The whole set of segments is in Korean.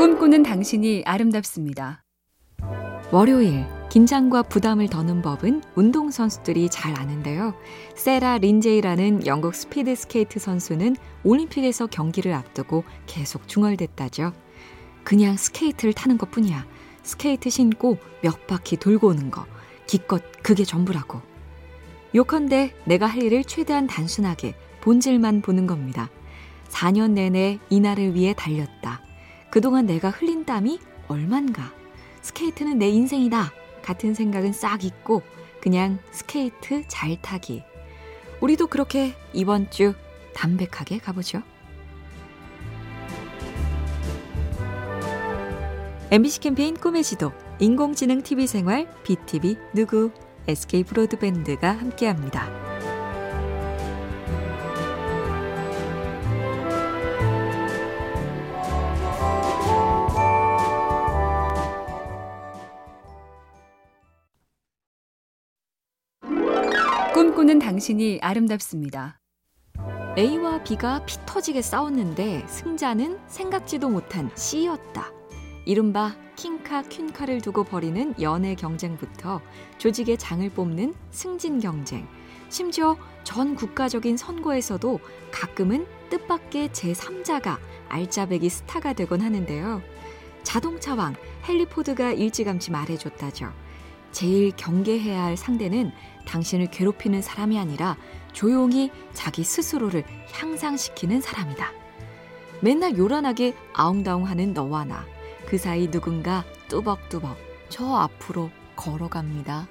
꿈꾸는 당신이 아름답습니다. 월요일 긴장과 부담을 더는 법은 운동선수들이 잘 아는데요. 세라 린제이라는 영국 스피드 스케이트 선수는 올림픽에서 경기를 앞두고 계속 중얼댔다죠. 그냥 스케이트를 타는 것 뿐이야. 스케이트 신고 몇 바퀴 돌고 오는 거. 기껏 그게 전부라고. 요컨대 내가 할 일을 최대한 단순하게 본질만 보는 겁니다. 4년 내내 이날을 위해 달렸다. 그동안 내가 흘린 땀이 얼만가. 스케이트는 내 인생이다. 같은 생각은 싹 잊고 그냥 스케이트 잘 타기. 우리도 그렇게 이번 주 담백하게 가보죠. MBC 캠페인 꿈의 지도, 인공지능 TV 생활, BTV 누구, SK 브로드밴드가 함께합니다. 당신이 아름답습니다. A와 B가 피 터지게 싸웠는데 승자는 생각지도 못한 C였다. 이른바 킹카 퀸카를 두고 벌이는 연애 경쟁부터 조직의 장을 뽑는 승진 경쟁, 심지어 전 국가적인 선거에서도 가끔은 뜻밖의 제3자가 알짜배기 스타가 되곤 하는데요. 자동차왕 헨리 포드가 일찌감치 말해줬다죠. 제일 경계해야 할 상대는 당신을 괴롭히는 사람이 아니라 조용히 자기 스스로를 향상시키는 사람이다. 맨날 요란하게 아웅다웅하는 너와 나. 그 사이 누군가 뚜벅뚜벅 저 앞으로 걸어갑니다.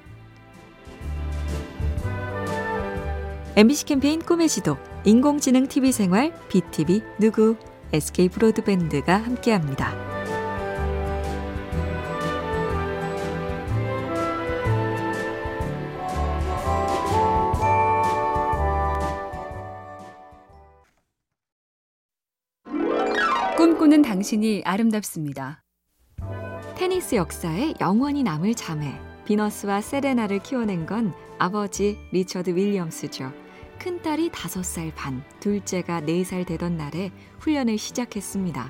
MBC 캠페인 꿈의 지도, 인공지능 TV 생활, BTV 누구, SK 브로드밴드가 함께합니다. 꿈꾸는 당신이 아름답습니다. 테니스 역사에 영원히 남을 자매, 비너스와 세레나를 키워낸 건 아버지 리처드 윌리엄스죠. 큰딸이 5살 반, 둘째가 4살 되던 날에 훈련을 시작했습니다.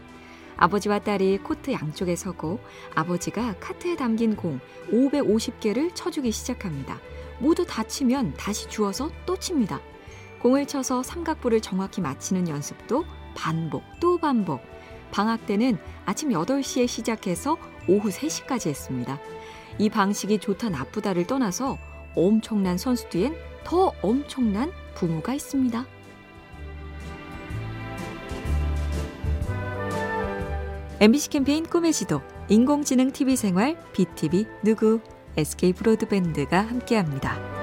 아버지와 딸이 코트 양쪽에 서고 아버지가 카트에 담긴 공 550개를 쳐주기 시작합니다. 모두 다 치면 다시 주워서 또 칩니다. 공을 쳐서 삼각부를 정확히 맞히는 연습도 반복 또 반복. 방학 때는 아침 8시에 시작해서 오후 3시까지 했습니다. 이 방식이 좋다 나쁘다를 떠나서 엄청난 선수 뒤엔 더 엄청난 부모가 있습니다. MBC 캠페인 꿈의 지도, 인공지능 TV 생활, BTV 누구, SK 브로드밴드가 함께합니다.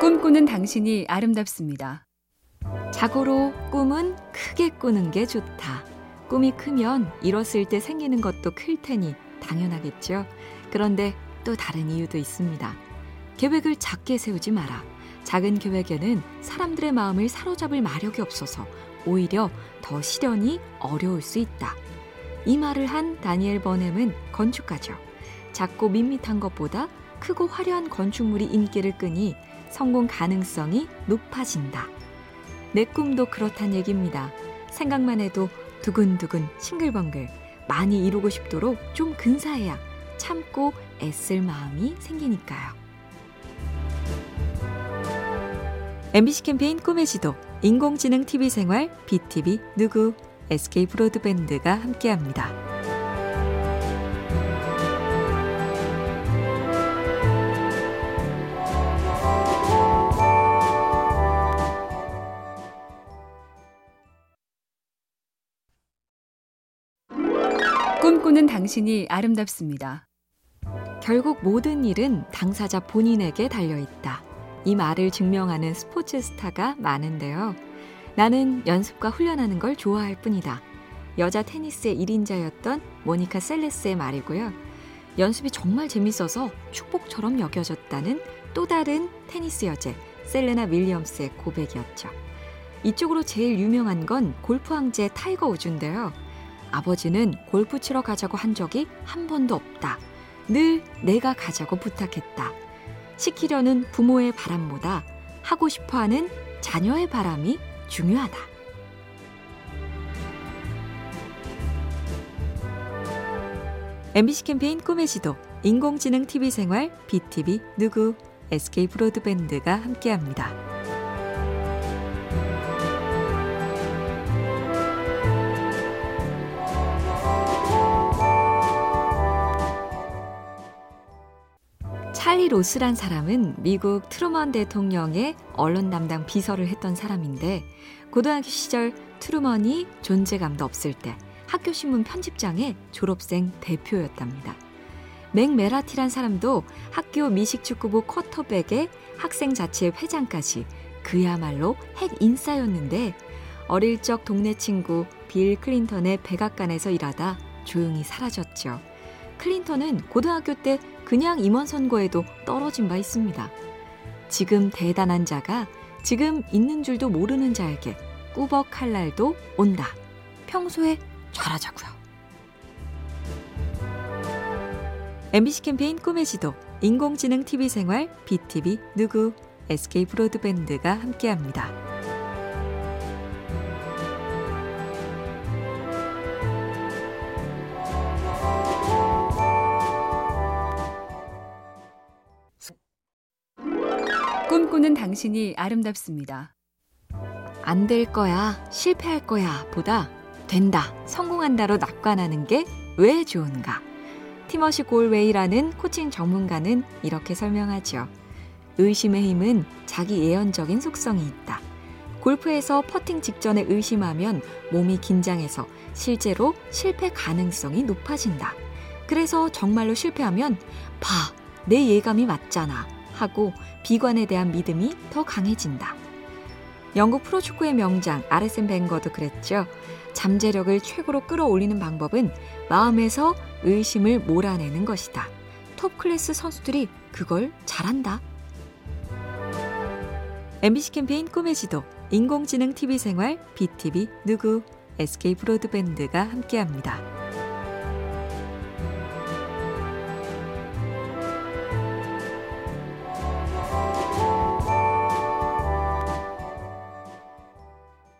꿈꾸는 당신이 아름답습니다. 자고로 꿈은 크게 꾸는 게 좋다. 꿈이 크면 이뤘을 때 생기는 것도 클 테니 당연하겠죠. 그런데 또 다른 이유도 있습니다. 계획을 작게 세우지 마라. 작은 계획에는 사람들의 마음을 사로잡을 마력이 없어서 오히려 더 실현이 어려울 수 있다. 이 말을 한 다니엘 버넴은 건축가죠. 작고 밋밋한 것보다 크고 화려한 건축물이 인기를 끄니 성공 가능성이 높아진다. 내 꿈도 그렇단 얘기입니다. 생각만 해도 두근두근 싱글벙글 많이 이루고 싶도록 좀 근사해야 참고 애쓸 마음이 생기니까요. MBC 캠페인 꿈의 지도, 인공지능 TV 생활, BTV 누구, SK 브로드밴드가 함께합니다. 당신이 아름답습니다. 결국 모든 일은 당사자 본인에게 달려 있다. 이 말을 증명하는 스포츠 스타가 많은데요. 나는 연습과 훈련하는 걸 좋아할 뿐이다. 여자 테니스의 1인자였던 모니카 셀레스의 말이고요. 연습이 정말 재밌어서 축복처럼 여겨졌다는 또 다른 테니스 여제 셀레나 윌리엄스의 고백이었죠. 이쪽으로 제일 유명한 건 골프 황제 타이거 우즈인데요. 아버지는 골프 치러 가자고 한 적이 한 번도 없다. 늘 내가 가자고 부탁했다. 시키려는 부모의 바람보다 하고 싶어 하는 자녀의 바람이 중요하다. MBC 캠페인 꿈의 지도, 인공지능 TV 생활, BTV 누구, SK 브로드밴드가 함께합니다. 찰리 로스란 사람은 미국 트루먼 대통령의 언론 담당 비서를 했던 사람인데 고등학교 시절 트루먼이 존재감도 없을 때 학교 신문 편집장에 졸업생 대표였답니다. 맥 메라티란 사람도 학교 미식축구부 쿼터백에 학생 자치 회장까지 그야말로 핵 인싸였는데 어릴 적 동네 친구 빌 클린턴의 백악관에서 일하다 조용히 사라졌죠. 클린턴은 고등학교 때 그냥 임원 선거에도 떨어진 바 있습니다. 지금 대단한 자가 지금 있는 줄도 모르는 자에게 꾸벅할 날도 온다. 평소에 잘하자고요. MBC 캠페인 꿈의 지도, 인공지능 TV 생활, BTV 누구, SK 브로드밴드가 함께합니다. 꿈꾸는 당신이 아름답습니다. 안 될 거야, 실패할 거야 보다 된다, 성공한다로 낙관하는 게 왜 좋은가? 티머시 골웨이라는 코칭 전문가는 이렇게 설명하죠. 의심의 힘은 자기 예언적인 속성이 있다. 골프에서 퍼팅 직전에 의심하면 몸이 긴장해서 실제로 실패 가능성이 높아진다. 그래서 정말로 실패하면 봐, 내 예감이 맞잖아. 하고 비관에 대한 믿음이 더 강해진다. 영국 프로축구의 명장 아르센 벵거도 그랬죠. 잠재력을 최고로 끌어올리는 방법은 마음에서 의심을 몰아내는 것이다. 톱 클래스 선수들이 그걸 잘한다. MBC 캠페인 꿈의 지도, 인공지능 TV 생활, BTV 누구, SK 브로드밴드가 함께합니다.